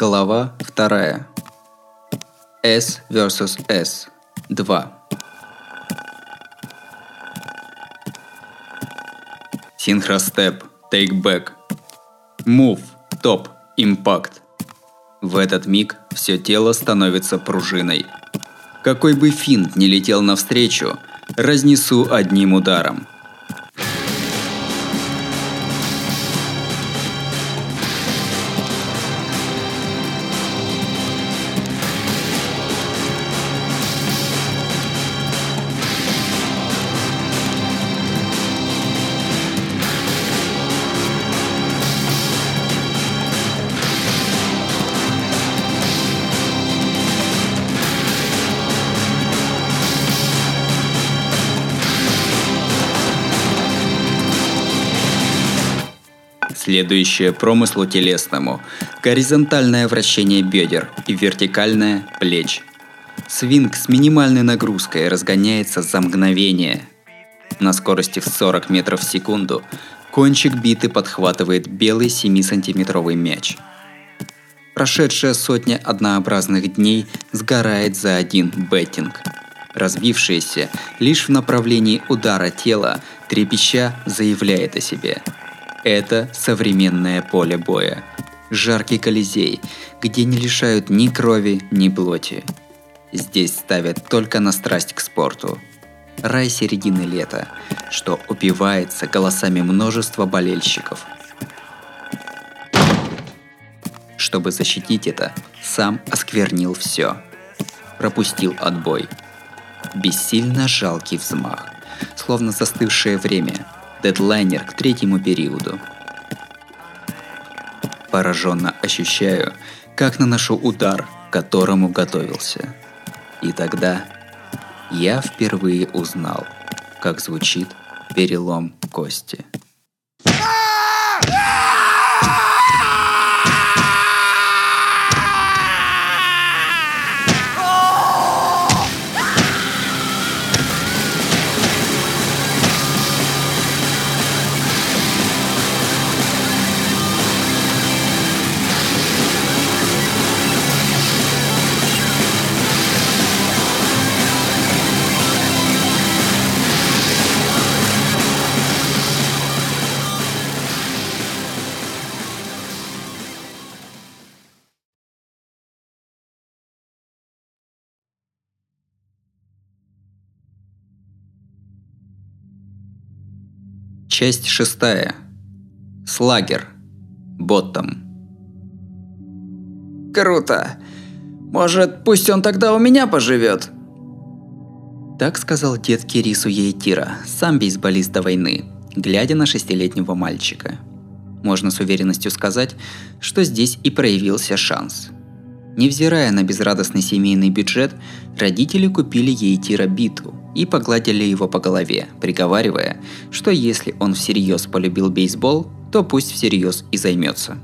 Глава 2. S vs S. 2. Синхростеп. Back. Move. Топ. Импакт. В этот миг все тело становится пружиной. Какой бы финт не летел навстречу, разнесу одним ударом – следующее промыслу телесному, горизонтальное вращение бедер и вертикальное – плеч. Свинг с минимальной нагрузкой разгоняется за мгновение. На скорости в 40 метров в секунду кончик биты подхватывает белый 7-сантиметровый мяч. Прошедшая сотня однообразных дней сгорает за один беттинг. Разбившаяся лишь в направлении удара тела, трепеща заявляет о себе – это современное поле боя. Жаркий колизей, где не лишают ни крови, ни плоти. Здесь ставят только на страсть к спорту. Рай середины лета, что упивается голосами множества болельщиков. Чтобы защитить это, сам осквернил все. Пропустил отбой. Бессильно жалкий взмах, словно застывшее время – дедлайнер к третьему периоду. Пораженно ощущаю, как наношу удар, к которому готовился. И тогда я впервые узнал, как звучит перелом кости. Часть шестая. Слагер. Боттом. Круто. Может, пусть он тогда у меня поживет? Так сказал дед Кирису Ейтира, сам бейсболист до войны, глядя на шестилетнего мальчика. Можно с уверенностью сказать, что здесь и проявился шанс. Невзирая на безрадостный семейный бюджет, родители купили Ейтира биту – и погладили его по голове, приговаривая, что если он всерьез полюбил бейсбол, то пусть всерьез и займется.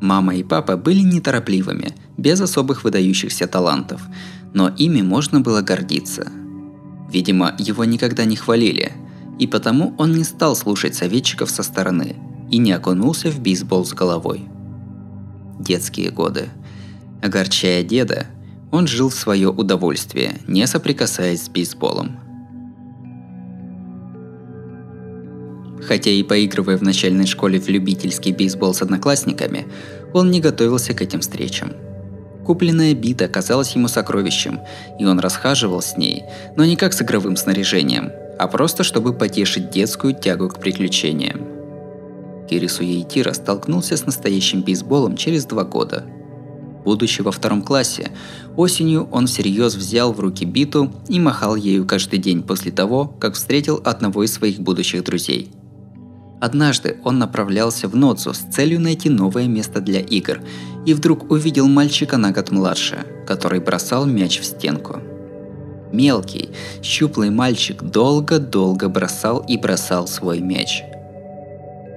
Мама и папа были неторопливыми, без особых выдающихся талантов, но ими можно было гордиться. Видимо, его никогда не хвалили, и потому он не стал слушать советчиков со стороны и не окунулся в бейсбол с головой. Детские годы. Огорчая деда, он жил в свое удовольствие, не соприкасаясь с бейсболом. Хотя и поигрывая в начальной школе в любительский бейсбол с одноклассниками, он не готовился к этим встречам. Купленная бита казалась ему сокровищем, и он расхаживал с ней, но не как с игровым снаряжением, а просто чтобы потешить детскую тягу к приключениям. Кирису Ейтира столкнулся с настоящим бейсболом через два года – Будучи во втором классе, осенью он всерьез взял в руки биту и махал ею каждый день после того, как встретил одного из своих будущих друзей. Однажды он направлялся в Ноцу с целью найти новое место для игр и вдруг увидел мальчика на год младше, который бросал мяч в стенку. Мелкий, щуплый мальчик долго-долго бросал и бросал свой мяч –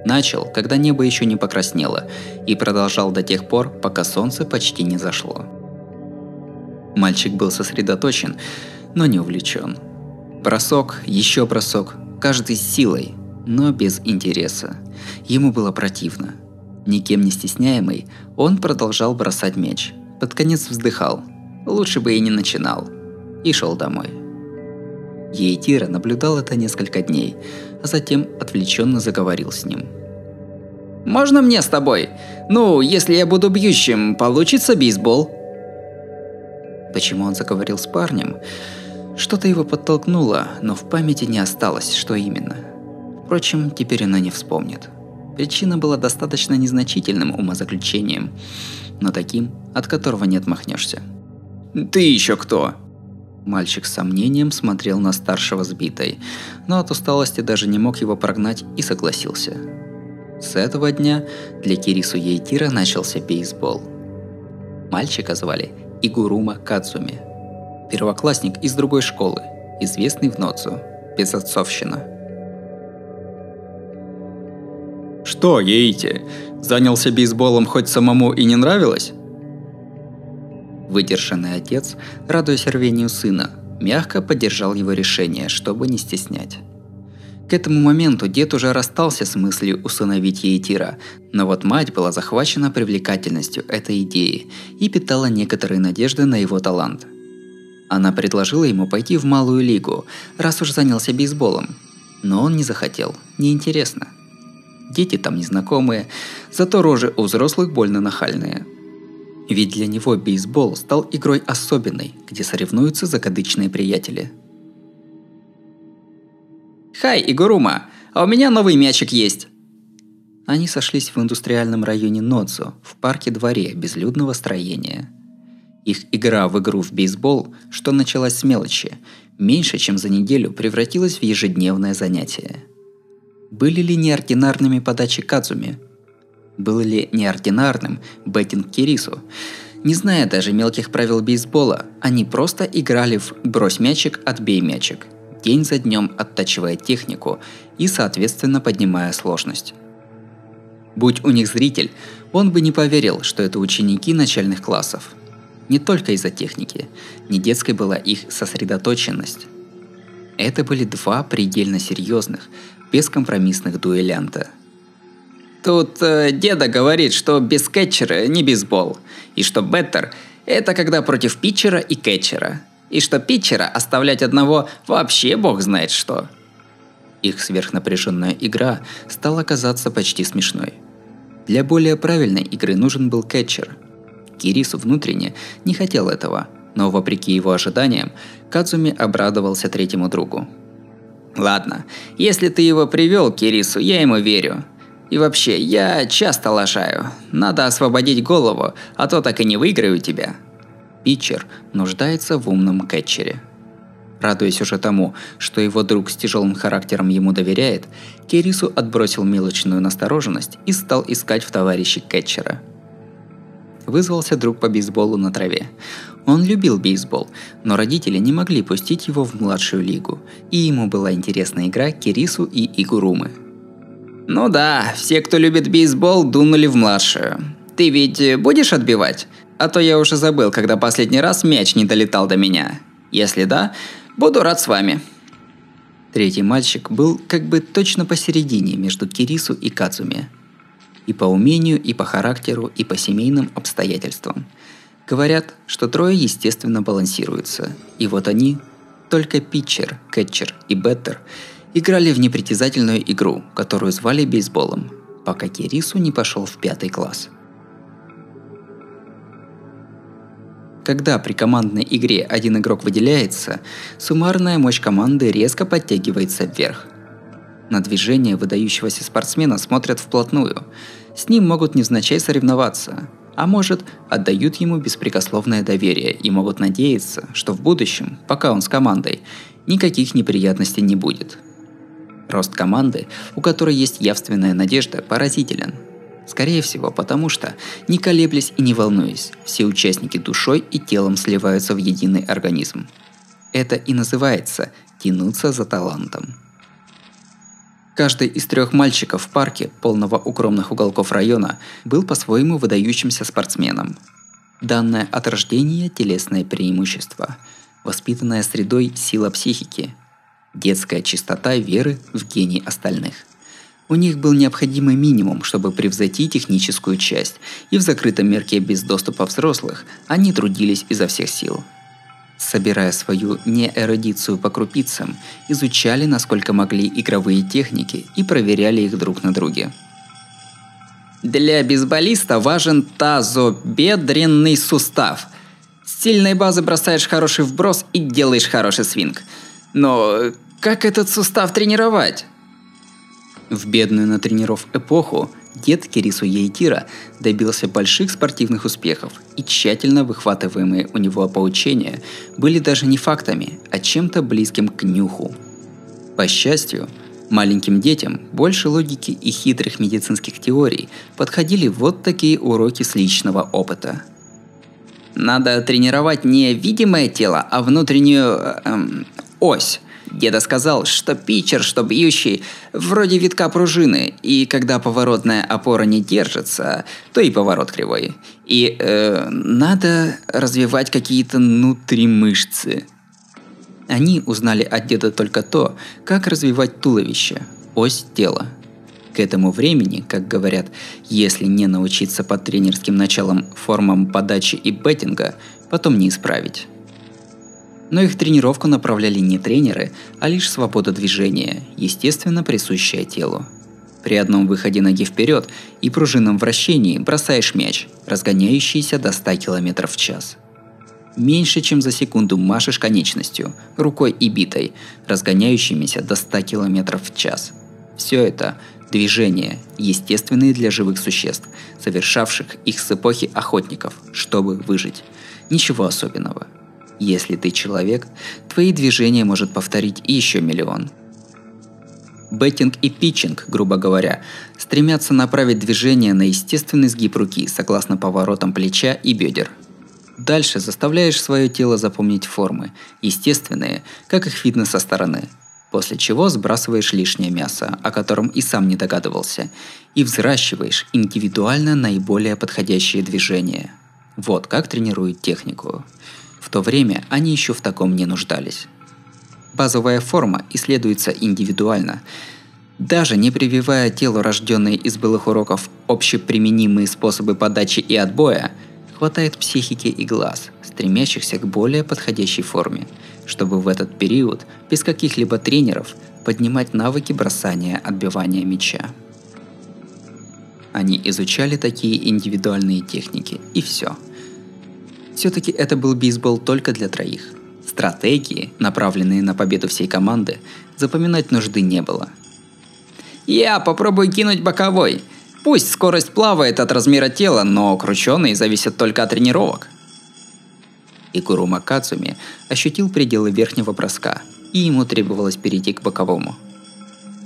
Начал, когда небо еще не покраснело, и продолжал до тех пор, пока солнце почти не зашло. Мальчик был сосредоточен, но не увлечен. Бросок, еще бросок, каждый с силой, но без интереса. Ему было противно. Никем не стесняемый, он продолжал бросать мяч. Под конец вздыхал. Лучше бы и не начинал. И шел домой. Ейтира наблюдал это несколько дней, а затем отвлеченно заговорил с ним. «Можно мне с тобой? Ну, если я буду бьющим, получится бейсбол?» Почему он заговорил с парнем? Что-то его подтолкнуло, но в памяти не осталось, что именно. Впрочем, теперь она не вспомнит. Причина была достаточно незначительным умозаключением, но таким, от которого не отмахнешься. «Ты еще кто?» Мальчик с сомнением смотрел на старшего сбитой, но от усталости даже не мог его прогнать и согласился. С этого дня для Кирису Ейтира начался бейсбол. Мальчика звали Игурума Кадзуми. Первоклассник из другой школы, известный в Ноцу, безотцовщина. «Что, Еити, занялся бейсболом хоть самому и не нравилось?» Выдержанный отец, радуясь рвению сына, мягко поддержал его решение, чтобы не стеснять. К этому моменту дед уже расстался с мыслью усыновить Ейтира, но вот мать была захвачена привлекательностью этой идеи и питала некоторые надежды на его талант. Она предложила ему пойти в малую лигу, раз уж занялся бейсболом. Но он не захотел, неинтересно. Дети там незнакомые, зато рожи у взрослых больно нахальные. Ведь для него бейсбол стал игрой особенной, где соревнуются закадычные приятели – «Хай, Игурума, а у меня новый мячик есть!» Они сошлись в индустриальном районе Нодзо, в парке-дворе безлюдного строения. Их игра в игру в бейсбол, что началась с мелочи, меньше чем за неделю превратилась в ежедневное занятие. Были ли неординарными подачи Кадзуми? Был ли неординарным беттинг Кирису? Не зная даже мелких правил бейсбола, они просто играли в «брось мячик, отбей мячик», день за днем оттачивая технику и, соответственно, поднимая сложность. Будь у них зритель, он бы не поверил, что это ученики начальных классов. Не только из-за техники, не детской была их сосредоточенность. Это были два предельно серьезных, бескомпромиссных дуэлянта. Тут э, деда говорит, что без кетчера не бейсбол, и что беттер – это когда против питчера и кетчера – и что питчера оставлять одного вообще бог знает что. Их сверхнапряженная игра стала казаться почти смешной. Для более правильной игры нужен был кетчер. Кирису внутренне не хотел этого, но вопреки его ожиданиям, Кадзуми обрадовался третьему другу. «Ладно, если ты его привел, Кирису, я ему верю. И вообще, я часто лажаю. Надо освободить голову, а то так и не выиграю тебя», питчер нуждается в умном кетчере. Радуясь уже тому, что его друг с тяжелым характером ему доверяет, Кирису отбросил мелочную настороженность и стал искать в товарище кетчера. Вызвался друг по бейсболу на траве. Он любил бейсбол, но родители не могли пустить его в младшую лигу, и ему была интересна игра Кирису и Игурумы. «Ну да, все, кто любит бейсбол, дунули в младшую. Ты ведь будешь отбивать? а то я уже забыл, когда последний раз мяч не долетал до меня. Если да, буду рад с вами». Третий мальчик был как бы точно посередине между Кирису и Кацуми. И по умению, и по характеру, и по семейным обстоятельствам. Говорят, что трое естественно балансируются. И вот они, только питчер, кетчер и беттер, играли в непритязательную игру, которую звали бейсболом, пока Кирису не пошел в пятый класс – Когда при командной игре один игрок выделяется, суммарная мощь команды резко подтягивается вверх. На движение выдающегося спортсмена смотрят вплотную. С ним могут невзначай соревноваться, а может, отдают ему беспрекословное доверие и могут надеяться, что в будущем, пока он с командой, никаких неприятностей не будет. Рост команды, у которой есть явственная надежда, поразителен – Скорее всего, потому что, не колеблясь и не волнуясь, все участники душой и телом сливаются в единый организм. Это и называется «тянуться за талантом». Каждый из трех мальчиков в парке, полного укромных уголков района, был по-своему выдающимся спортсменом. Данное от рождения телесное преимущество, воспитанное средой сила психики, детская чистота веры в гений остальных – У них был необходимый минимум, чтобы превзойти техническую часть, и в закрытом мерке без доступа взрослых они трудились изо всех сил. Собирая свою неэрудицию по крупицам, изучали, насколько могли, игровые техники и проверяли их друг на друге. Для бейсболиста важен тазобедренный сустав. С сильной базы бросаешь хороший вброс и делаешь хороший свинг. Но как этот сустав тренировать? В бедную на тренеров эпоху дед Кирису Ейтира добился больших спортивных успехов, и тщательно выхватываемые у него поучения были даже не фактами, а чем-то близким к нюху. По счастью, маленьким детям больше логики и хитрых медицинских теорий подходили вот такие уроки с личного опыта. Надо тренировать не видимое тело, а внутреннюю эм, ось – Деда сказал, что питчер, что бьющий, вроде витка пружины, и когда поворотная опора не держится, то и поворот кривой. И э, надо развивать какие-то внутримышцы. Они узнали от деда только то, как развивать туловище, ось тела. К этому времени, как говорят, если не научиться под тренерским началом формам подачи и беттинга, потом не исправить но их тренировку направляли не тренеры, а лишь свобода движения, естественно присущая телу. При одном выходе ноги вперед и пружинном вращении бросаешь мяч, разгоняющийся до 100 км в час. Меньше чем за секунду машешь конечностью, рукой и битой, разгоняющимися до 100 км в час. Все это – движения, естественные для живых существ, совершавших их с эпохи охотников, чтобы выжить. Ничего особенного – если ты человек, твои движения может повторить еще миллион. Беттинг и питчинг, грубо говоря, стремятся направить движение на естественный сгиб руки согласно поворотам плеча и бедер. Дальше заставляешь свое тело запомнить формы, естественные, как их видно со стороны, после чего сбрасываешь лишнее мясо, о котором и сам не догадывался, и взращиваешь индивидуально наиболее подходящие движения. Вот как тренируют технику. В то время они еще в таком не нуждались. Базовая форма исследуется индивидуально. Даже не прививая телу рожденные из былых уроков общеприменимые способы подачи и отбоя, хватает психики и глаз, стремящихся к более подходящей форме, чтобы в этот период без каких-либо тренеров поднимать навыки бросания отбивания мяча. Они изучали такие индивидуальные техники, и все – все-таки это был бейсбол только для троих. Стратегии, направленные на победу всей команды, запоминать нужды не было. «Я попробую кинуть боковой. Пусть скорость плавает от размера тела, но крученый зависит только от тренировок». Игуру Макацуми ощутил пределы верхнего броска, и ему требовалось перейти к боковому.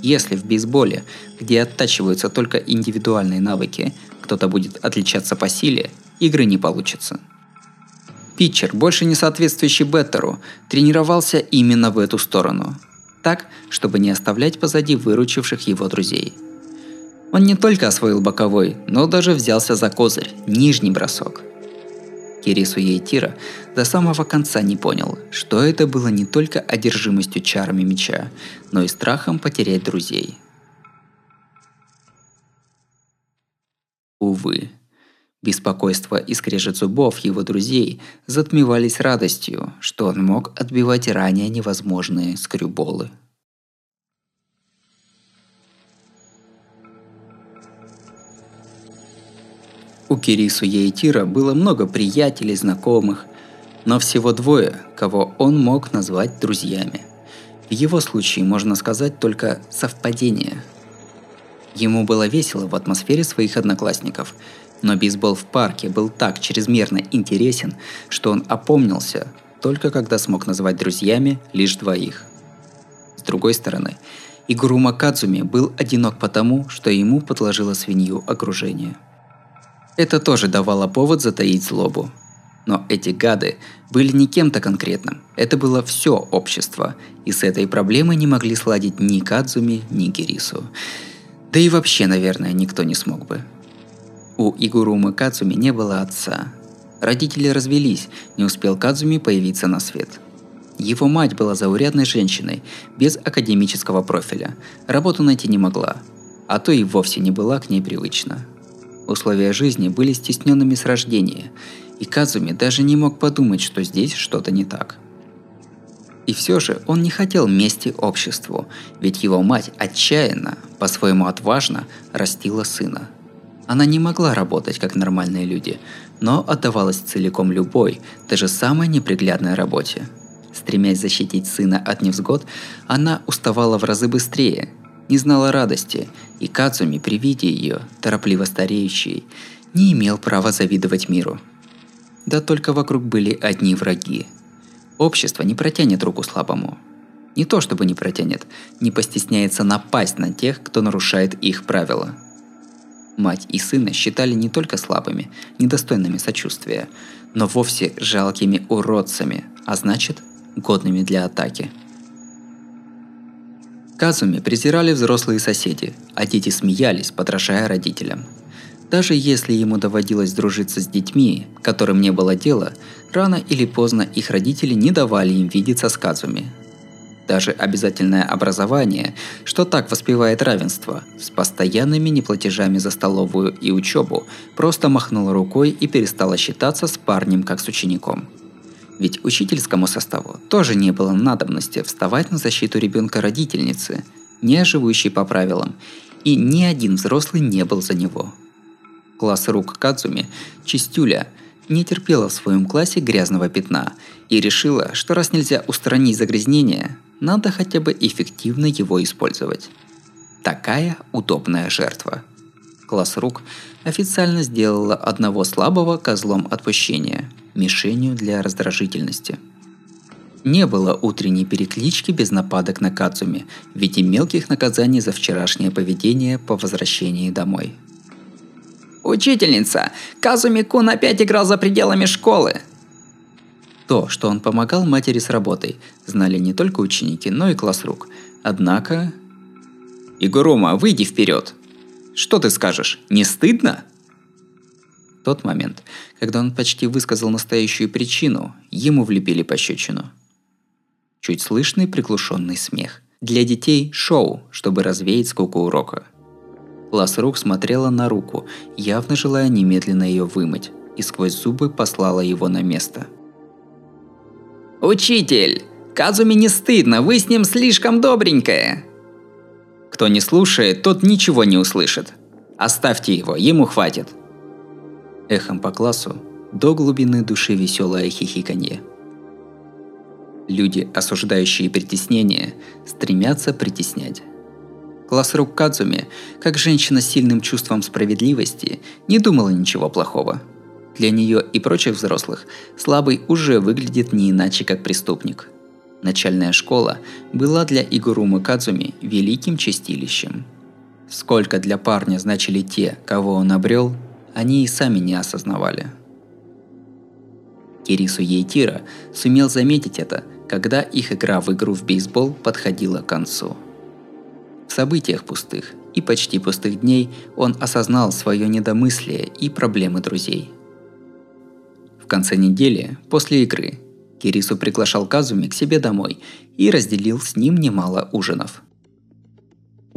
Если в бейсболе, где оттачиваются только индивидуальные навыки, кто-то будет отличаться по силе, игры не получится – Питчер, больше не соответствующий Беттеру, тренировался именно в эту сторону. Так, чтобы не оставлять позади выручивших его друзей. Он не только освоил боковой, но даже взялся за козырь, нижний бросок. Кирису Ейтира до самого конца не понял, что это было не только одержимостью чарами меча, но и страхом потерять друзей. Увы, Беспокойство и скрежет зубов его друзей затмевались радостью, что он мог отбивать ранее невозможные скрюболы. У Кирису Ейтира было много приятелей, знакомых, но всего двое, кого он мог назвать друзьями. В его случае можно сказать только совпадение. Ему было весело в атмосфере своих одноклассников – но бейсбол в парке был так чрезмерно интересен, что он опомнился только когда смог назвать друзьями лишь двоих. С другой стороны, Игуру Макадзуми был одинок потому, что ему подложило свинью окружение. Это тоже давало повод затаить злобу. Но эти гады были не кем-то конкретным. Это было все общество, и с этой проблемой не могли сладить ни Кадзуми, ни Гирису. Да и вообще, наверное, никто не смог бы. У Игурумы Кацуми не было отца. Родители развелись, не успел Кадзуми появиться на свет. Его мать была заурядной женщиной, без академического профиля. Работу найти не могла. а то и вовсе не была к ней привычна. Условия жизни были стесненными с рождения, и Казуми даже не мог подумать, что здесь что-то не так. И все же он не хотел мести обществу, ведь его мать отчаянно, по-своему отважно, растила сына. Она не могла работать как нормальные люди, но отдавалась целиком любой, даже самой неприглядной работе. Стремясь защитить сына от невзгод, она уставала в разы быстрее, не знала радости, и Кацуми при виде ее, торопливо стареющей, не имел права завидовать миру. Да только вокруг были одни враги. Общество не протянет руку слабому. Не то чтобы не протянет, не постесняется напасть на тех, кто нарушает их правила. Мать и сына считали не только слабыми, недостойными сочувствия, но вовсе жалкими уродцами, а значит, годными для атаки. Казуми презирали взрослые соседи, а дети смеялись, подражая родителям. Даже если ему доводилось дружиться с детьми, которым не было дела, рано или поздно их родители не давали им видеться с Казуми. Даже обязательное образование, что так воспевает равенство, с постоянными неплатежами за столовую и учебу, просто махнуло рукой и перестало считаться с парнем как с учеником – ведь учительскому составу тоже не было надобности вставать на защиту ребенка родительницы, не живущей по правилам, и ни один взрослый не был за него. Класс рук Кадзуми, Чистюля, не терпела в своем классе грязного пятна и решила, что раз нельзя устранить загрязнение, надо хотя бы эффективно его использовать. Такая удобная жертва. Класс рук официально сделала одного слабого козлом отпущения – мишенью для раздражительности. Не было утренней переклички без нападок на Кацуми в виде мелких наказаний за вчерашнее поведение по возвращении домой. «Учительница! Казуми-кун опять играл за пределами школы!» То, что он помогал матери с работой, знали не только ученики, но и класс рук. Однако... «Игурума, выйди вперед!» «Что ты скажешь? Не стыдно?» тот момент, когда он почти высказал настоящую причину, ему влепили пощечину. Чуть слышный приглушенный смех. Для детей – шоу, чтобы развеять скуку урока. Класс рук смотрела на руку, явно желая немедленно ее вымыть, и сквозь зубы послала его на место. «Учитель! Казуми не стыдно, вы с ним слишком добренькая!» Кто не слушает, тот ничего не услышит. Оставьте его, ему хватит эхом по классу до глубины души веселое хихиканье. Люди, осуждающие притеснение, стремятся притеснять. Класс рук Кадзуми, как женщина с сильным чувством справедливости, не думала ничего плохого. Для нее и прочих взрослых слабый уже выглядит не иначе, как преступник. Начальная школа была для Игурумы Кадзуми великим чистилищем. Сколько для парня значили те, кого он обрел, они и сами не осознавали. Кирису Ейтира сумел заметить это, когда их игра в игру в бейсбол подходила к концу. В событиях пустых и почти пустых дней он осознал свое недомыслие и проблемы друзей. В конце недели, после игры, Кирису приглашал Казуми к себе домой и разделил с ним немало ужинов –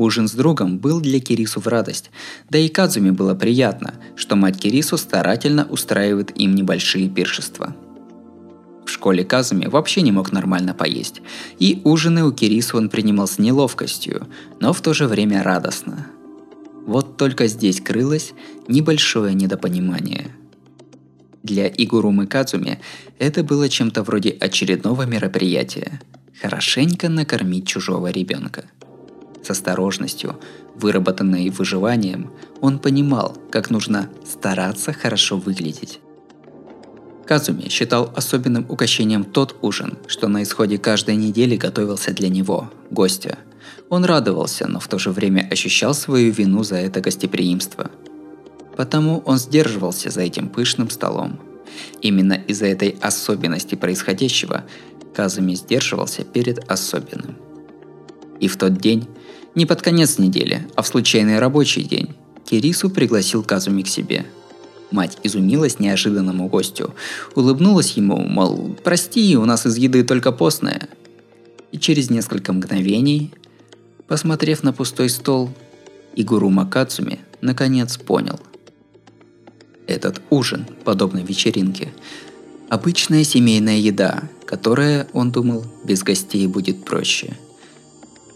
Ужин с другом был для Кирису в радость, да и Кадзуми было приятно, что мать Кирису старательно устраивает им небольшие пиршества. В школе Казуми вообще не мог нормально поесть, и ужины у Кирису он принимал с неловкостью, но в то же время радостно. Вот только здесь крылось небольшое недопонимание. Для Игурумы Кадзуми это было чем-то вроде очередного мероприятия – хорошенько накормить чужого ребенка – с осторожностью, выработанной выживанием, он понимал, как нужно стараться хорошо выглядеть. Казуми считал особенным угощением тот ужин, что на исходе каждой недели готовился для него, гостя. Он радовался, но в то же время ощущал свою вину за это гостеприимство. Потому он сдерживался за этим пышным столом. Именно из-за этой особенности происходящего Казуми сдерживался перед особенным. И в тот день не под конец недели, а в случайный рабочий день. Кирису пригласил Казуми к себе. Мать изумилась неожиданному гостю, улыбнулась ему, мол, прости, у нас из еды только постная. И через несколько мгновений, посмотрев на пустой стол, И гуру Макацуми наконец понял. Этот ужин, подобно вечеринке, обычная семейная еда, которая, он думал, без гостей будет проще.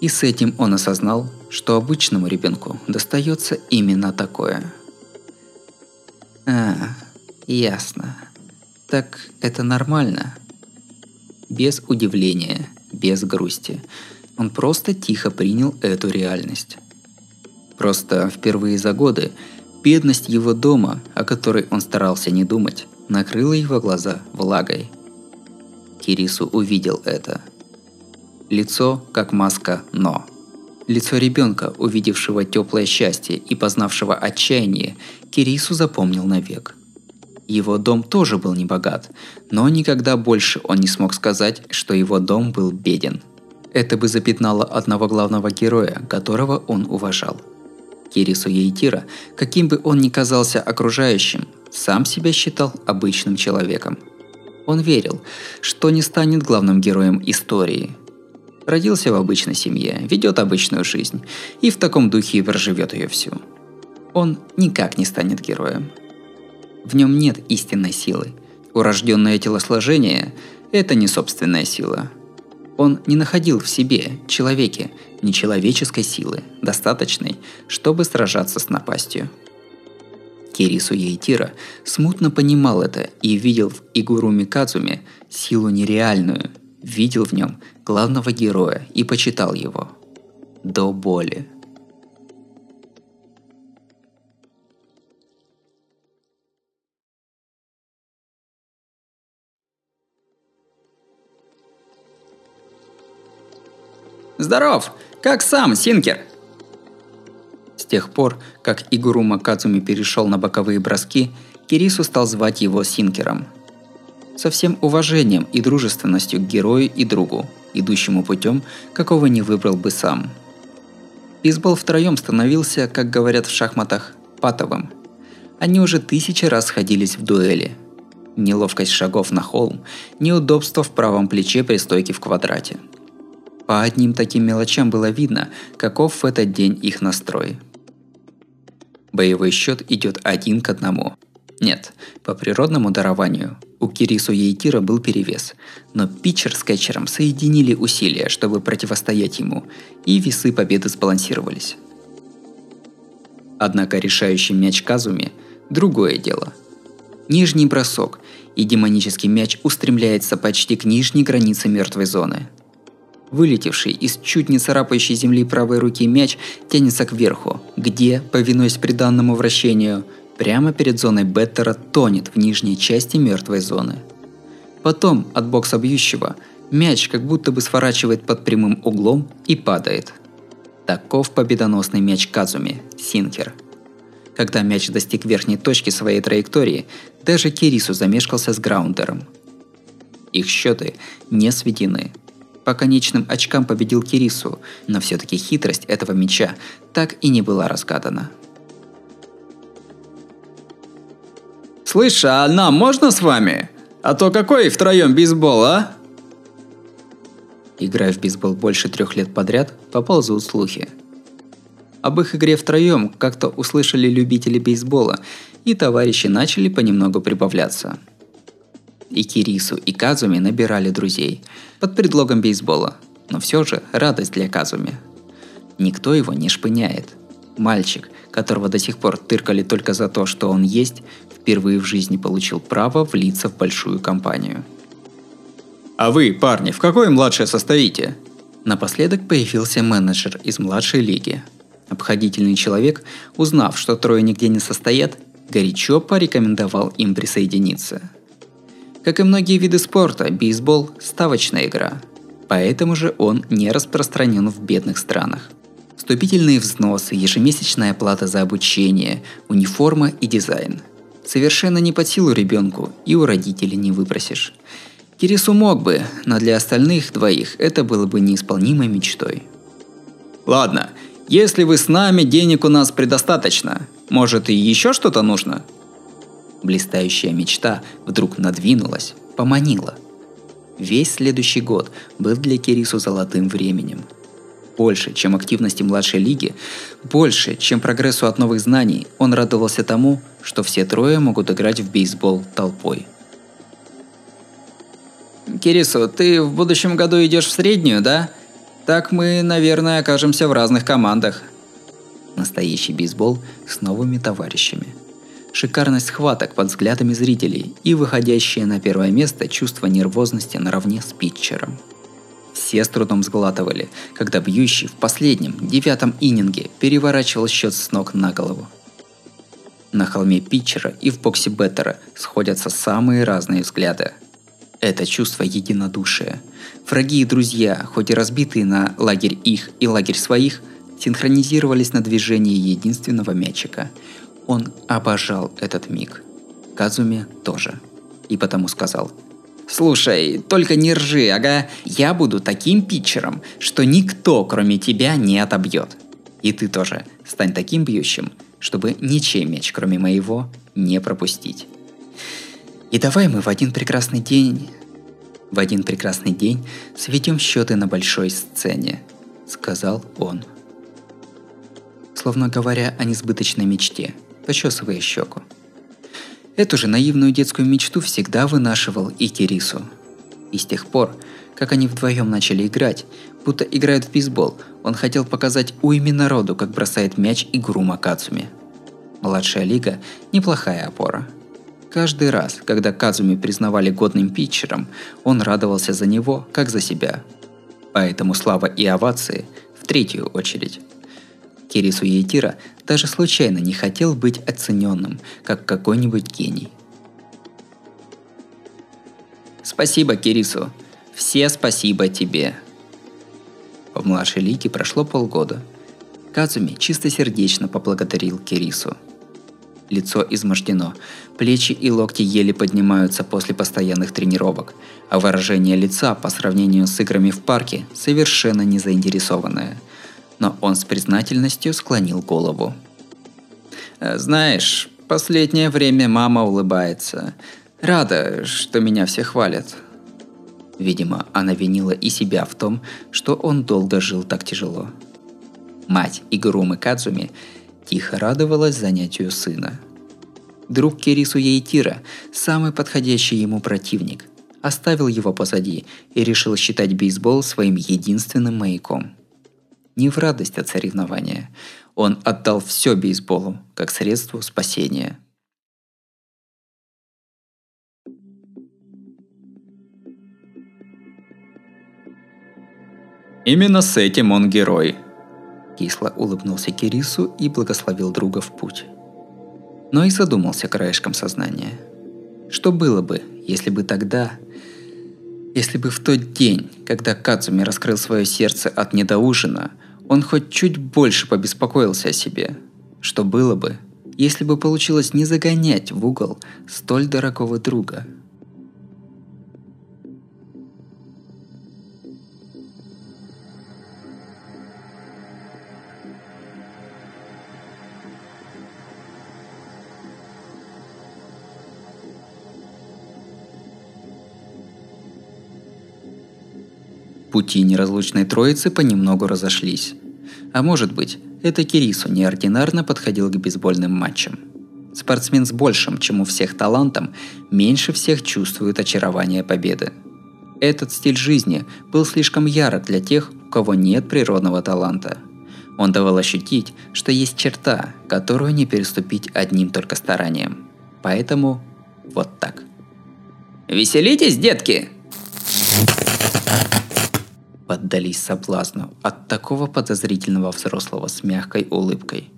И с этим он осознал, что обычному ребенку достается именно такое. А, ясно. Так это нормально. Без удивления, без грусти. Он просто тихо принял эту реальность. Просто впервые за годы бедность его дома, о которой он старался не думать, накрыла его глаза влагой. Кирису увидел это. Лицо как маска «но». Лицо ребенка, увидевшего теплое счастье и познавшего отчаяние, Кирису запомнил навек. Его дом тоже был не богат, но никогда больше он не смог сказать, что его дом был беден. Это бы запятнало одного главного героя, которого он уважал – Кирису Ейтира, каким бы он ни казался окружающим, сам себя считал обычным человеком. Он верил, что не станет главным героем истории. Родился в обычной семье, ведет обычную жизнь, и в таком духе проживет ее всю. Он никак не станет героем. В нем нет истинной силы. Урожденное телосложение – это не собственная сила. Он не находил в себе, человеке, нечеловеческой силы, достаточной, чтобы сражаться с напастью. Кирису Ейтира смутно понимал это и видел в Игуруми Кадзуме силу нереальную, видел в нем главного героя и почитал его. До боли. Здоров! Как сам, Синкер?» С тех пор, как Игурума Кадзуми перешел на боковые броски, Кирису стал звать его Синкером. Со всем уважением и дружественностью к герою и другу, идущему путем, какого не выбрал бы сам. Бейсбол втроем становился, как говорят в шахматах, патовым. Они уже тысячи раз сходились в дуэли. Неловкость шагов на холм, неудобство в правом плече при стойке в квадрате – по одним таким мелочам было видно, каков в этот день их настрой. Боевой счет идет один к одному. Нет, по природному дарованию у Кирису Ейтира был перевес, но питчер с кетчером соединили усилия, чтобы противостоять ему, и весы победы сбалансировались. Однако решающий мяч Казуми – другое дело. Нижний бросок, и демонический мяч устремляется почти к нижней границе мертвой зоны – Вылетевший из чуть не царапающей земли правой руки мяч тянется кверху, где, повинуясь приданному вращению, прямо перед зоной Беттера тонет в нижней части мертвой зоны. Потом от бокса бьющего мяч как будто бы сворачивает под прямым углом и падает. Таков победоносный мяч Казуми, Синкер. Когда мяч достиг верхней точки своей траектории, даже Кирису замешкался с граундером. Их счеты не сведены – по конечным очкам победил Кирису, но все-таки хитрость этого меча так и не была разгадана. «Слышь, а нам можно с вами? А то какой втроем бейсбол, а?» Играя в бейсбол больше трех лет подряд, поползут слухи. Об их игре втроем как-то услышали любители бейсбола, и товарищи начали понемногу прибавляться – и Кирису, и Казуми набирали друзей под предлогом бейсбола, но все же радость для Казуми. Никто его не шпыняет. Мальчик, которого до сих пор тыркали только за то, что он есть, впервые в жизни получил право влиться в большую компанию. «А вы, парни, в какой младшее состоите?» Напоследок появился менеджер из младшей лиги. Обходительный человек, узнав, что трое нигде не состоят, горячо порекомендовал им присоединиться – как и многие виды спорта, бейсбол – ставочная игра. Поэтому же он не распространен в бедных странах. Вступительные взносы, ежемесячная плата за обучение, униформа и дизайн. Совершенно не под силу ребенку и у родителей не выпросишь. Кирису мог бы, но для остальных двоих это было бы неисполнимой мечтой. Ладно, если вы с нами, денег у нас предостаточно. Может и еще что-то нужно? Блистающая мечта вдруг надвинулась, поманила. Весь следующий год был для Кирису золотым временем. Больше, чем активности младшей лиги, больше, чем прогрессу от новых знаний, он радовался тому, что все трое могут играть в бейсбол толпой. Кирису, ты в будущем году идешь в среднюю, да? Так мы, наверное, окажемся в разных командах. Настоящий бейсбол с новыми товарищами. Шикарность схваток под взглядами зрителей и выходящее на первое место чувство нервозности наравне с питчером. Все с трудом сглатывали, когда бьющий в последнем, девятом ининге переворачивал счет с ног на голову. На холме питчера и в боксе Беттера сходятся самые разные взгляды – это чувство единодушия. Враги и друзья, хоть и разбитые на лагерь их и лагерь своих, синхронизировались на движении единственного мячика. Он обожал этот миг. Казуме тоже. И потому сказал «Слушай, только не ржи, ага, я буду таким питчером, что никто, кроме тебя, не отобьет. И ты тоже стань таким бьющим, чтобы ничей мяч, кроме моего, не пропустить». И давай мы в один прекрасный день, в один прекрасный день сведем счеты на большой сцене, сказал он. Словно говоря о несбыточной мечте, почесывая щеку. Эту же наивную детскую мечту всегда вынашивал и Кирису. И с тех пор, как они вдвоем начали играть, будто играют в бейсбол, он хотел показать уйме народу, как бросает мяч игру Макацуми. Младшая лига – неплохая опора – Каждый раз, когда Казуми признавали годным питчером, он радовался за него, как за себя. Поэтому слава и овации в третью очередь. Кирису Ейтира даже случайно не хотел быть оцененным, как какой-нибудь гений. Спасибо, Кирису. Все спасибо тебе. В младшей лиге прошло полгода. Казуми чистосердечно поблагодарил Кирису – лицо измождено, плечи и локти еле поднимаются после постоянных тренировок, а выражение лица по сравнению с играми в парке совершенно не заинтересованное. Но он с признательностью склонил голову. «Э, «Знаешь, последнее время мама улыбается. Рада, что меня все хвалят». Видимо, она винила и себя в том, что он долго жил так тяжело. Мать Игурумы Кадзуми тихо радовалась занятию сына. Друг Кирису Яйтира, самый подходящий ему противник, оставил его позади и решил считать бейсбол своим единственным маяком. Не в радость от соревнования. Он отдал все бейсболу, как средство спасения. Именно с этим он герой – Кисло улыбнулся Кирису и благословил друга в путь. Но и задумался краешком сознания. Что было бы, если бы тогда... Если бы в тот день, когда Кадзуми раскрыл свое сердце от недоужина, он хоть чуть больше побеспокоился о себе. Что было бы, если бы получилось не загонять в угол столь дорогого друга – Пути неразлучной троицы понемногу разошлись. А может быть, это Кирису неординарно подходил к бейсбольным матчам. Спортсмен с большим, чем у всех талантом, меньше всех чувствует очарование победы. Этот стиль жизни был слишком ярок для тех, у кого нет природного таланта. Он давал ощутить, что есть черта, которую не переступить одним только старанием. Поэтому вот так. «Веселитесь, детки!» Поддались соблазну от такого подозрительного взрослого с мягкой улыбкой.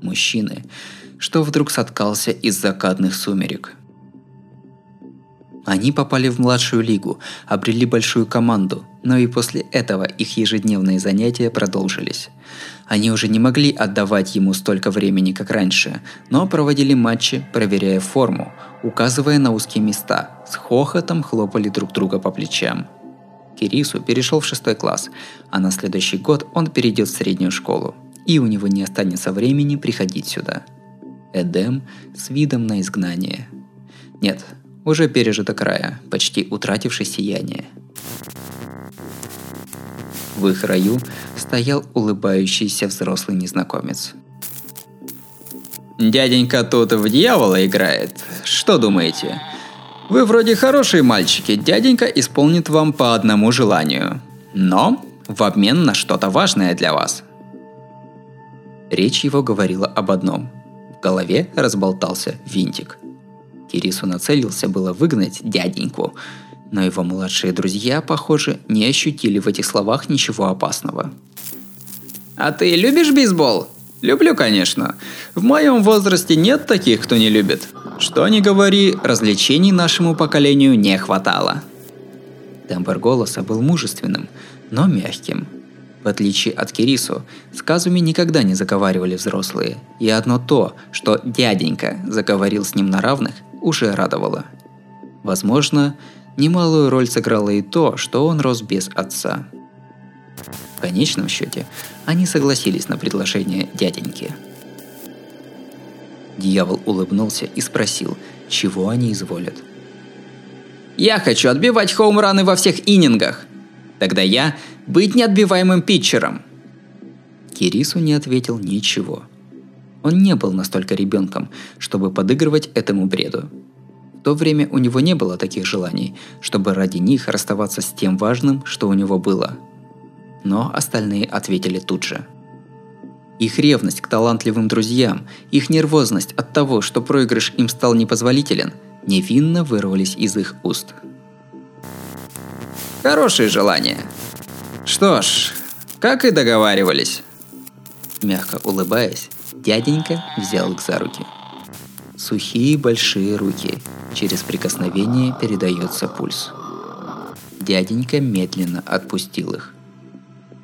Мужчины, что вдруг соткался из закатных сумерек. Они попали в младшую лигу, обрели большую команду, но и после этого их ежедневные занятия продолжились. Они уже не могли отдавать ему столько времени, как раньше, но проводили матчи, проверяя форму, указывая на узкие места, с хохотом хлопали друг друга по плечам – Кирису перешел в шестой класс, а на следующий год он перейдет в среднюю школу, и у него не останется времени приходить сюда. Эдем с видом на изгнание. Нет, уже пережито края, почти утративший сияние. В их раю стоял улыбающийся взрослый незнакомец. «Дяденька тут в дьявола играет. Что думаете?» Вы вроде хорошие мальчики, дяденька исполнит вам по одному желанию. Но в обмен на что-то важное для вас. Речь его говорила об одном. В голове разболтался винтик. Кирису нацелился было выгнать дяденьку, но его младшие друзья, похоже, не ощутили в этих словах ничего опасного. «А ты любишь бейсбол?» «Люблю, конечно. В моем возрасте нет таких, кто не любит. Что ни говори, развлечений нашему поколению не хватало. Тембр голоса был мужественным, но мягким. В отличие от Кирису, с Казуми никогда не заговаривали взрослые, и одно то, что дяденька заговорил с ним на равных, уже радовало. Возможно, немалую роль сыграло и то, что он рос без отца. В конечном счете, они согласились на предложение дяденьки – Дьявол улыбнулся и спросил, чего они изволят. «Я хочу отбивать хоумраны во всех иннингах. Тогда я быть неотбиваемым питчером». Кирису не ответил ничего. Он не был настолько ребенком, чтобы подыгрывать этому бреду. В то время у него не было таких желаний, чтобы ради них расставаться с тем важным, что у него было. Но остальные ответили тут же – их ревность к талантливым друзьям, их нервозность от того, что проигрыш им стал непозволителен, невинно вырвались из их уст. Хорошие желания. Что ж, как и договаривались. Мягко улыбаясь, дяденька взял их за руки. Сухие большие руки, через прикосновение передается пульс. Дяденька медленно отпустил их.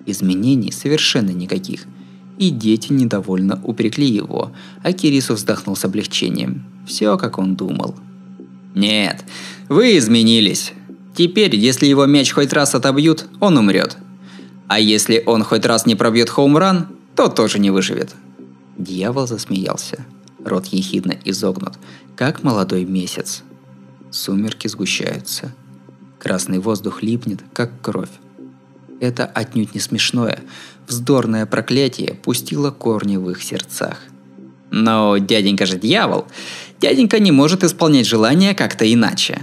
Изменений совершенно никаких – и дети недовольно упрекли его, а Кирису вздохнул с облегчением. Все, как он думал. «Нет, вы изменились. Теперь, если его мяч хоть раз отобьют, он умрет. А если он хоть раз не пробьет хоумран, то тоже не выживет». Дьявол засмеялся. Рот ехидно изогнут, как молодой месяц. Сумерки сгущаются. Красный воздух липнет, как кровь. Это отнюдь не смешное, вздорное проклятие пустило корни в их сердцах. Но дяденька же дьявол. Дяденька не может исполнять желания как-то иначе.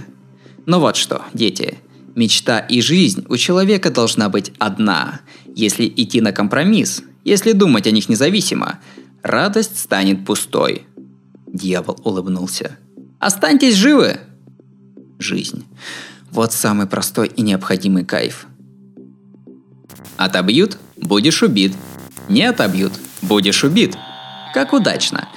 Но вот что, дети, мечта и жизнь у человека должна быть одна. Если идти на компромисс, если думать о них независимо, радость станет пустой. Дьявол улыбнулся. Останьтесь живы! Жизнь. Вот самый простой и необходимый кайф – Отобьют – будешь убит. Не отобьют – будешь убит. Как удачно.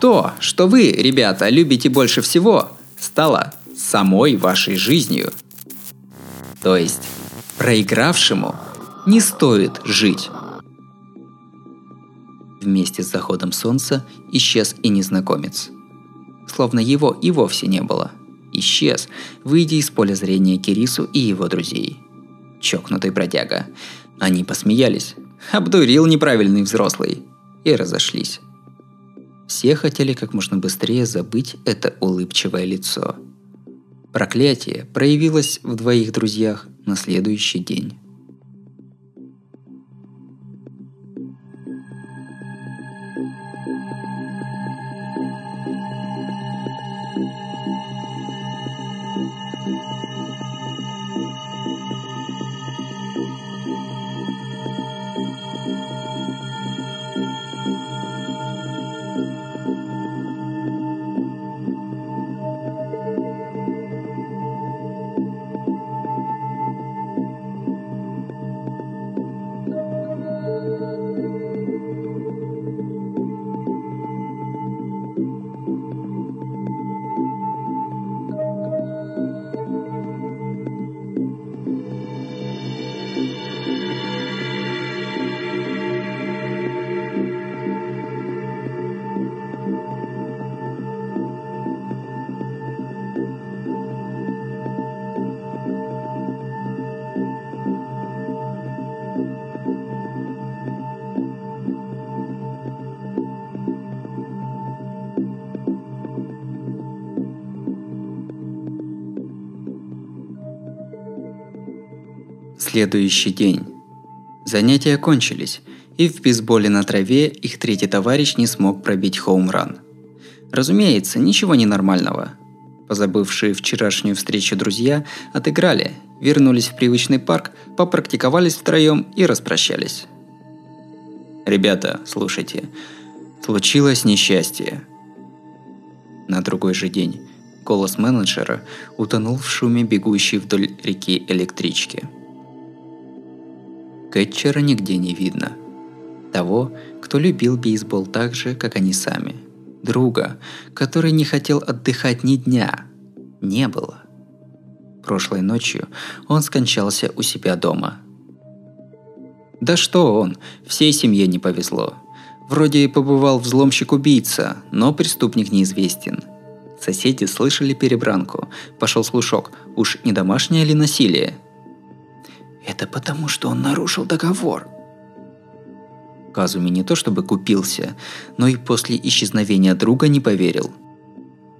То, что вы, ребята, любите больше всего, стало самой вашей жизнью. То есть, проигравшему не стоит жить. Вместе с заходом солнца исчез и незнакомец. Словно его и вовсе не было. Исчез, выйдя из поля зрения Кирису и его друзей. Чокнутый бродяга. Они посмеялись. Обдурил неправильный взрослый. И разошлись. Все хотели как можно быстрее забыть это улыбчивое лицо. Проклятие проявилось в двоих друзьях на следующий день. Следующий день. Занятия кончились, и в бейсболе на траве их третий товарищ не смог пробить хоумран. Разумеется, ничего ненормального. Позабывшие вчерашнюю встречу друзья отыграли, вернулись в привычный парк, попрактиковались втроем и распрощались. «Ребята, слушайте, случилось несчастье». На другой же день голос менеджера утонул в шуме бегущей вдоль реки электрички. Кэтчера нигде не видно. Того, кто любил бейсбол так же, как они сами – друга, который не хотел отдыхать ни дня, не было. Прошлой ночью он скончался у себя дома. Да что он, всей семье не повезло. Вроде и побывал взломщик-убийца, но преступник неизвестен. Соседи слышали перебранку. Пошел слушок, уж не домашнее ли насилие? Это потому, что он нарушил договор, Казуми не то чтобы купился, но и после исчезновения друга не поверил.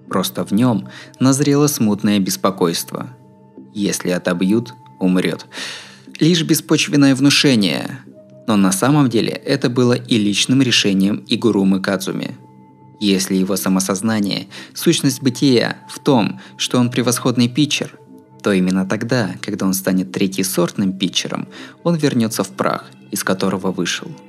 Просто в нем назрело смутное беспокойство. Если отобьют, умрет. Лишь беспочвенное внушение. Но на самом деле это было и личным решением Игурумы Кадзуми. Если его самосознание, сущность бытия в том, что он превосходный питчер, то именно тогда, когда он станет третьесортным питчером, он вернется в прах, из которого вышел –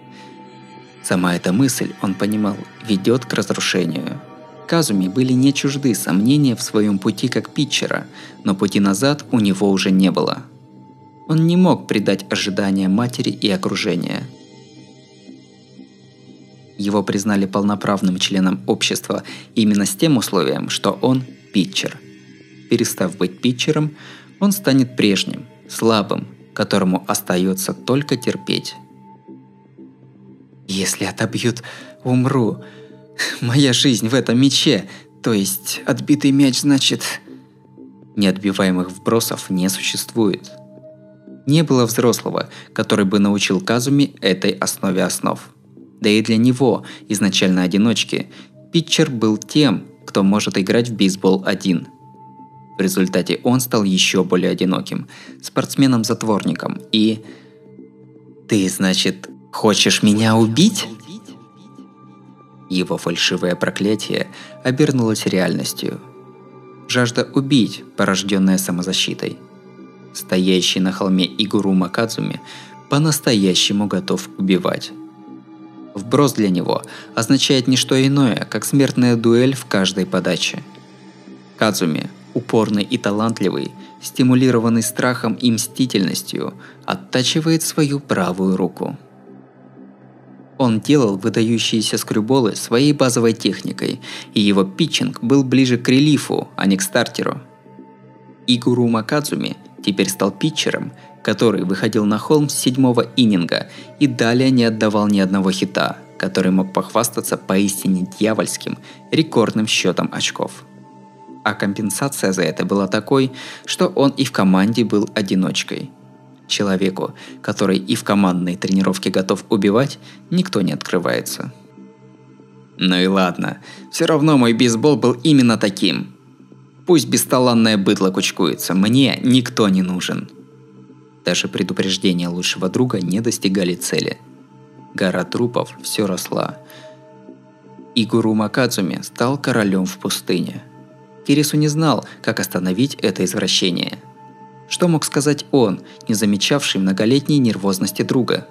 Сама эта мысль, он понимал, ведет к разрушению. Казуми были не чужды сомнения в своем пути как питчера, но пути назад у него уже не было. Он не мог предать ожидания матери и окружения. Его признали полноправным членом общества именно с тем условием, что он питчер. Перестав быть питчером, он станет прежним, слабым, которому остается только терпеть. Если отобьют, умру. Моя жизнь в этом мече, то есть отбитый мяч значит... Неотбиваемых вбросов не существует. Не было взрослого, который бы научил Казуми этой основе основ. Да и для него, изначально одиночки, питчер был тем, кто может играть в бейсбол один. В результате он стал еще более одиноким, спортсменом-затворником и... Ты, значит, Хочешь меня убить? Его фальшивое проклятие обернулось реальностью. Жажда убить, порожденная самозащитой. Стоящий на холме Игуру Макадзуми по-настоящему готов убивать. Вброс для него означает не что иное, как смертная дуэль в каждой подаче. Кадзуми, упорный и талантливый, стимулированный страхом и мстительностью, оттачивает свою правую руку – он делал выдающиеся скрюболы своей базовой техникой, и его питчинг был ближе к релифу, а не к стартеру. Игуру Макадзуми теперь стал питчером, который выходил на холм с седьмого ининга и далее не отдавал ни одного хита, который мог похвастаться поистине дьявольским рекордным счетом очков. А компенсация за это была такой, что он и в команде был одиночкой – Человеку, который и в командной тренировке готов убивать, никто не открывается. Ну и ладно, все равно мой бейсбол был именно таким. Пусть бесталанное быдло кучкуется, мне никто не нужен. Даже предупреждения лучшего друга не достигали цели. Гора трупов все росла. Игуру Макадзуми стал королем в пустыне. Кирису не знал, как остановить это извращение – что мог сказать он, не замечавший многолетней нервозности друга?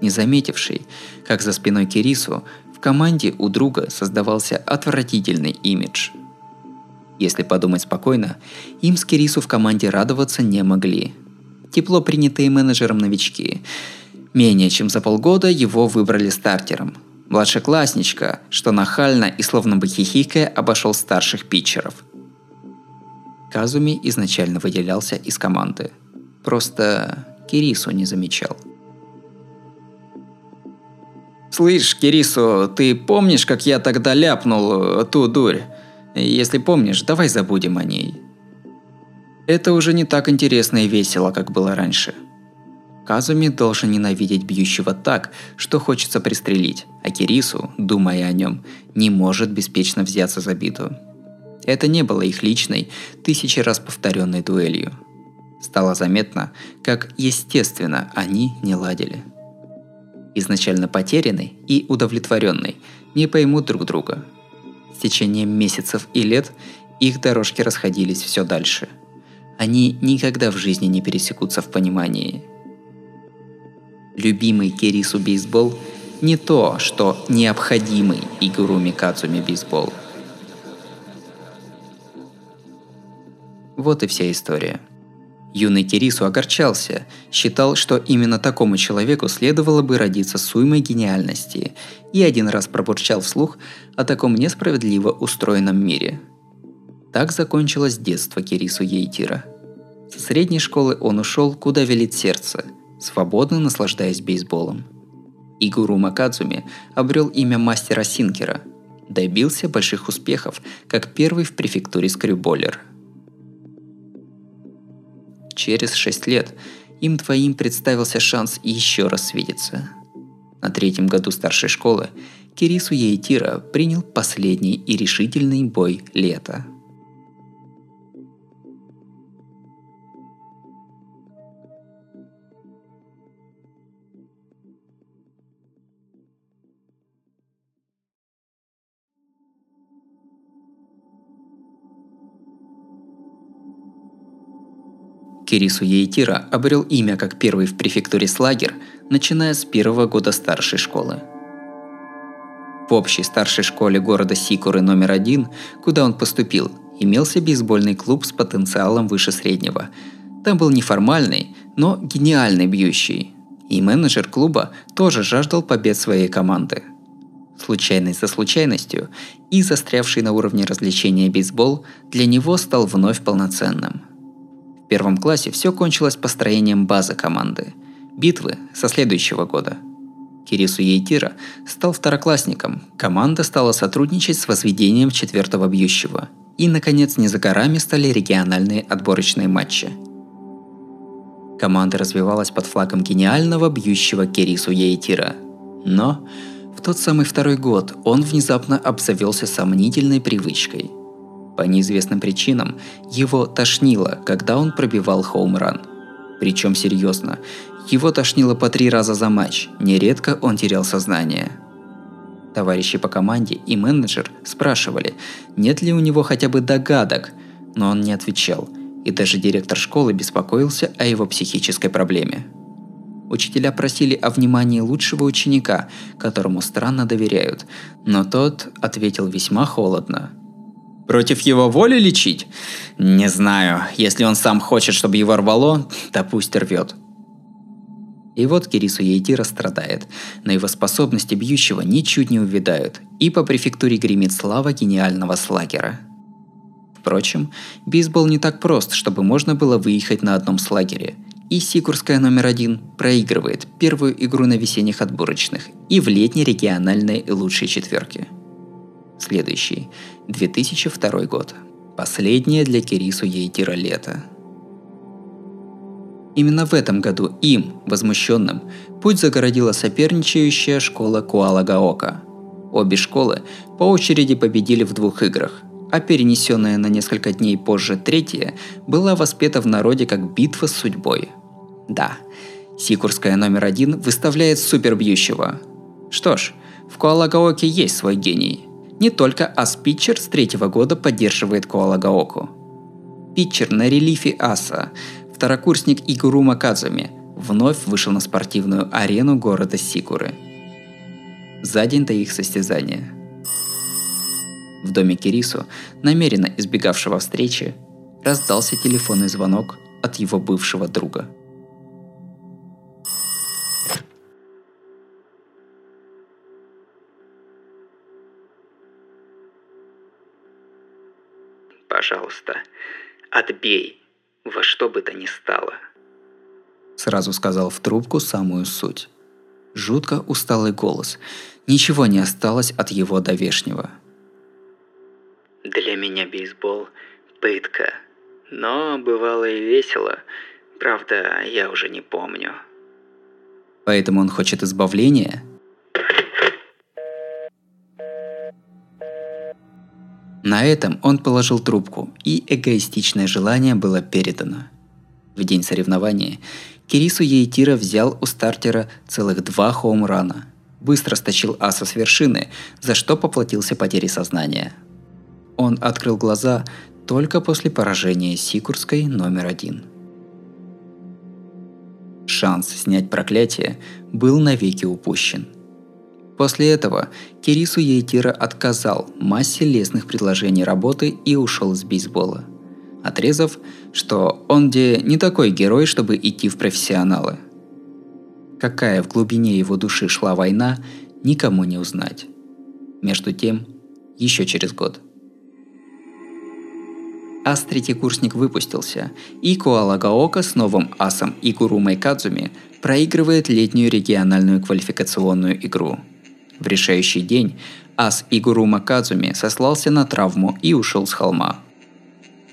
Не заметивший, как за спиной Кирису в команде у друга создавался отвратительный имидж. Если подумать спокойно, им с Кирису в команде радоваться не могли. Тепло принятые менеджером новички. Менее чем за полгода его выбрали стартером. Младшеклассничка, что нахально и словно бы хихикая обошел старших питчеров – Казуми изначально выделялся из команды. Просто Кирису не замечал. «Слышь, Кирису, ты помнишь, как я тогда ляпнул ту дурь? Если помнишь, давай забудем о ней». Это уже не так интересно и весело, как было раньше. Казуми должен ненавидеть бьющего так, что хочется пристрелить, а Кирису, думая о нем, не может беспечно взяться за биту. Это не было их личной, тысячи раз повторенной дуэлью. Стало заметно, как естественно они не ладили – изначально потерянный и удовлетворенный, не поймут друг друга. С течением месяцев и лет их дорожки расходились все дальше. Они никогда в жизни не пересекутся в понимании. Любимый Кирису бейсбол не то, что необходимый Игуру Кацуми бейсбол. Вот и вся история – Юный Кирису огорчался, считал, что именно такому человеку следовало бы родиться с уймой гениальности, и один раз пробурчал вслух о таком несправедливо устроенном мире. Так закончилось детство Кирису Ейтира. Со средней школы он ушел, куда велит сердце, свободно наслаждаясь бейсболом. Игуру Макадзуми обрел имя мастера Синкера, добился больших успехов, как первый в префектуре скрюболер – Через шесть лет им двоим представился шанс еще раз свидеться. На третьем году старшей школы Кирису Ейтира принял последний и решительный бой лета – Кирису Ейтира обрел имя как первый в префектуре Слагер, начиная с первого года старшей школы. В общей старшей школе города Сикуры номер один, куда он поступил, имелся бейсбольный клуб с потенциалом выше среднего. Там был неформальный, но гениальный бьющий. И менеджер клуба тоже жаждал побед своей команды. Случайность за случайностью и застрявший на уровне развлечения бейсбол для него стал вновь полноценным – в первом классе все кончилось построением базы команды. Битвы со следующего года. Кирису Ейтира стал второклассником, команда стала сотрудничать с возведением четвертого бьющего. И, наконец, не за горами стали региональные отборочные матчи. Команда развивалась под флагом гениального бьющего Кирису Ейтира. Но в тот самый второй год он внезапно обзавелся сомнительной привычкой – по неизвестным причинам его тошнило, когда он пробивал хоумран. Причем серьезно. Его тошнило по три раза за матч, нередко он терял сознание. Товарищи по команде и менеджер спрашивали, нет ли у него хотя бы догадок, но он не отвечал, и даже директор школы беспокоился о его психической проблеме. Учителя просили о внимании лучшего ученика, которому странно доверяют, но тот ответил весьма холодно – Против его воли лечить? Не знаю. Если он сам хочет, чтобы его рвало, то пусть рвет. И вот Кирису Ейтира страдает, но его способности бьющего ничуть не увядают, и по префектуре гремит слава гениального слагера. Впрочем, бейсбол не так прост, чтобы можно было выехать на одном слагере. И Сикурская номер один проигрывает первую игру на весенних отборочных и в летней региональной лучшей четверке. Следующий. 2002 год. Последнее для Кирису Ейтира лето. Именно в этом году им, возмущенным, путь загородила соперничающая школа Куалагаока. Обе школы по очереди победили в двух играх, а перенесенная на несколько дней позже третья была воспета в народе как битва с судьбой. Да, Сикурская номер один выставляет супербьющего. Что ж, в Куалагаоке есть свой гений – не только Ас Питчер с третьего года поддерживает Коала Гаоку. Питчер на релифе Аса, второкурсник Игурума Казуми, вновь вышел на спортивную арену города Сикуры. За день до их состязания. В доме Кирису, намеренно избегавшего встречи, раздался телефонный звонок от его бывшего друга – пожалуйста, отбей, во что бы то ни стало. Сразу сказал в трубку самую суть. Жутко усталый голос. Ничего не осталось от его довешнего. Для меня бейсбол – пытка. Но бывало и весело. Правда, я уже не помню. Поэтому он хочет избавления – На этом он положил трубку, и эгоистичное желание было передано. В день соревнования Кирису Ейтира взял у стартера целых два хоумрана. Быстро стащил аса с вершины, за что поплатился потерей сознания. Он открыл глаза только после поражения Сикурской номер один. Шанс снять проклятие был навеки упущен. После этого Кирису Ейтира отказал массе лестных предложений работы и ушел с бейсбола, отрезав, что он где не такой герой, чтобы идти в профессионалы. Какая в глубине его души шла война, никому не узнать. Между тем, еще через год. Ас третий курсник выпустился, и Куалагаока с новым асом Игуру Майкадзуми проигрывает летнюю региональную квалификационную игру – в решающий день ас Игуру Макадзуми сослался на травму и ушел с холма.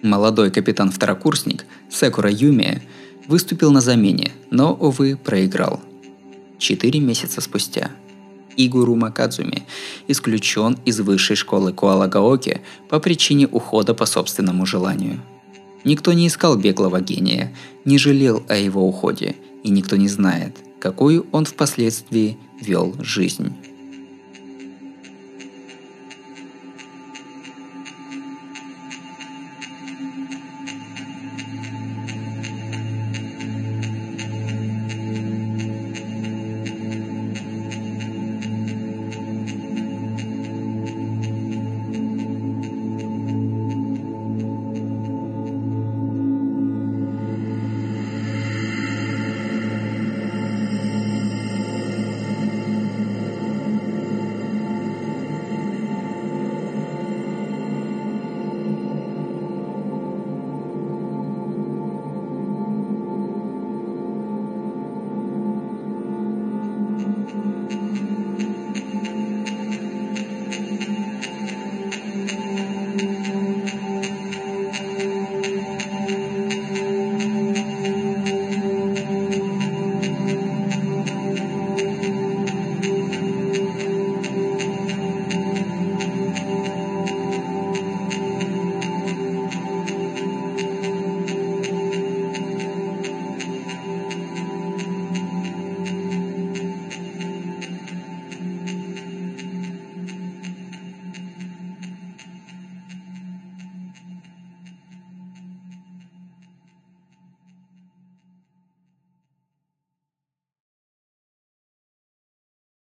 Молодой капитан-второкурсник Секура Юми выступил на замене, но, увы, проиграл. Четыре месяца спустя Игуру Макадзуми исключен из высшей школы Куалагаоки по причине ухода по собственному желанию. Никто не искал беглого гения, не жалел о его уходе, и никто не знает, какую он впоследствии вел жизнь.